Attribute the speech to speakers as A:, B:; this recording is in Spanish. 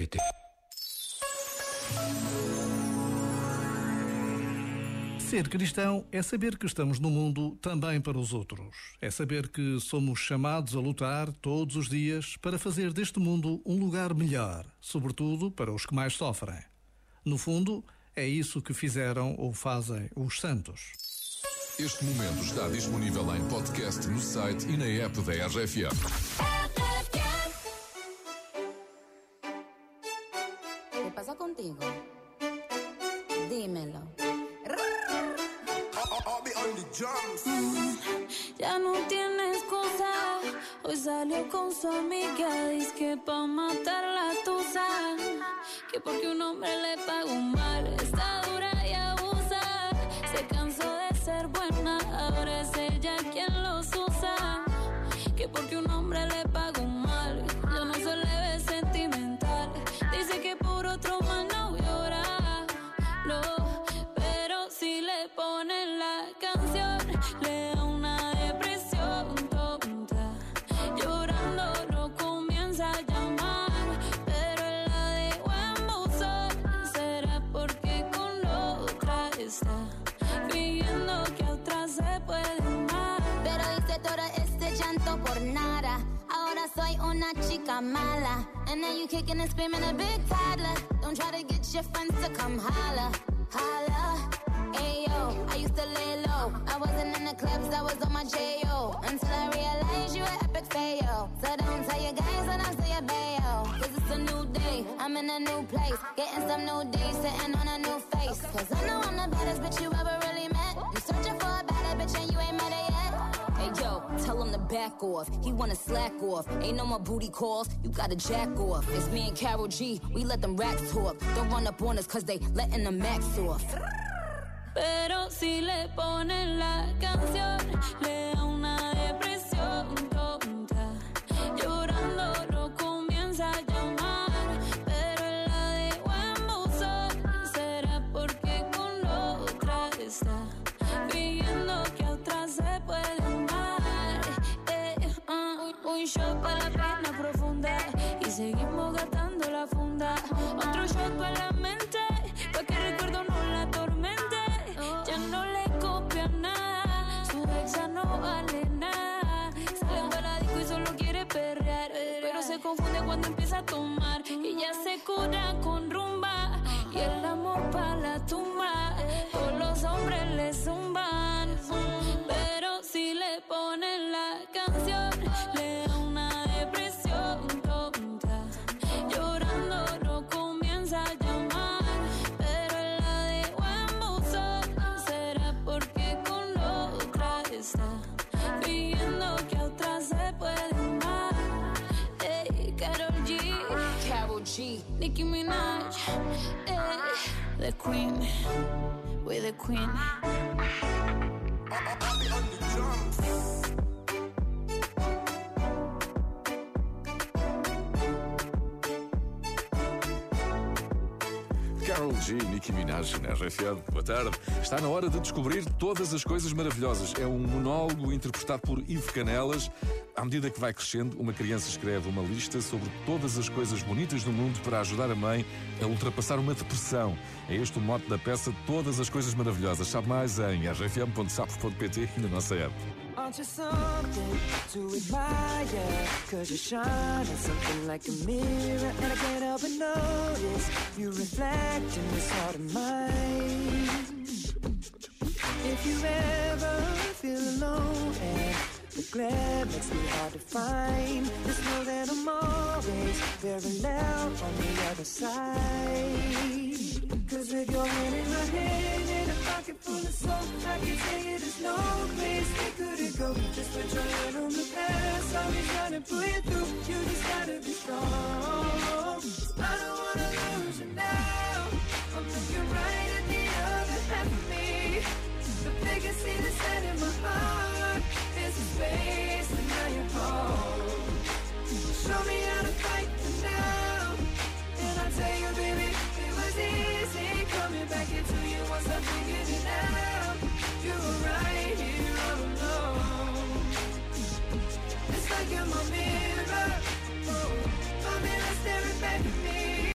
A: sapo.pt
B: Ser cristão é saber que estamos no mundo também para os outros. É saber que somos chamados a lutar todos os dias para fazer deste mundo um lugar melhor, sobretudo para os que mais sofrem. No fundo, é isso que fizeram ou fazem os santos.
C: Este momento está disponível em podcast no site e na app da RFM.
D: ¿Qué pasa contigo? Dímelo.
E: Ya no tiene excusa. Hoy salió con su amiga. Dice que pa' matar la tusa. Que porque un hombre le pagó mal. Le ponen la canción, le da una depresión tonta. Llorando no comienza a llamar, pero la dejó en buzón. Será porque con otra está creyendo que a otra se puede amar.
D: Pero hice todo este llanto por nada. Ahora soy una chica mala. And now you kicking and screaming a big toddler. Don't try to get your friends to come. Holla. I was on my J.O. Until I realized you were epic fail. So don't tell your guys when I say a bail. Cause it's a new day, I'm in a new place. Getting some new days, sitting on a new face. Cause I know I'm the baddest bitch you ever really met. You searching for a better bitch and you ain't met her yet. Hey yo, tell him to back off. He wanna slack off. Ain't no more booty calls. You gotta jack off. It's me and Carol G. We let them racks talk. Don't run up on us cause they letting the max off.
E: Pero si le ponen la canción, le da una depresión tonta. Llorando no comienza a llamar, pero la dejó en buzón. Será porque con otra está creyendo que a otra se puede amar. Eh, ah, un shot para la pena profunda y seguimos gastando la funda. Otro shot para la mente, y solo quiere perrear, pero se confunde cuando empieza a tomar. Y ya se cura con rumba y el amor para la tumba. Todos los hombres le zumban, pero si le ponen la canción, creyendo que a otra se puede amar. Ey, G,
D: Carol G.
E: Nicki Minaj, ey, the queen, we're the queen. Uh-huh.
C: Carol G, Nicki Minaj na RFM. Boa tarde. Está na hora de descobrir todas as coisas maravilhosas. É um monólogo interpretado por Ivo Canelas. À medida que vai crescendo, uma criança escreve uma lista sobre todas as coisas bonitas do mundo para ajudar a mãe a ultrapassar uma depressão. É este o mote da peça Todas as Coisas Maravilhosas. Sabe mais em rfm.sapos.pt e na nossa app.
F: Admire? Cause you shine on something like a mirror And I can't help but notice You reflect in this heart of mine If you ever feel alone and the glare makes me hard to find Just know that I'm always parallel on the other side Cause with your hand in my hand and a pocket full of soul I can tell you there's no place we couldn't go Just put your hand on the past Trying to pull you through. You just gotta be strong Bye.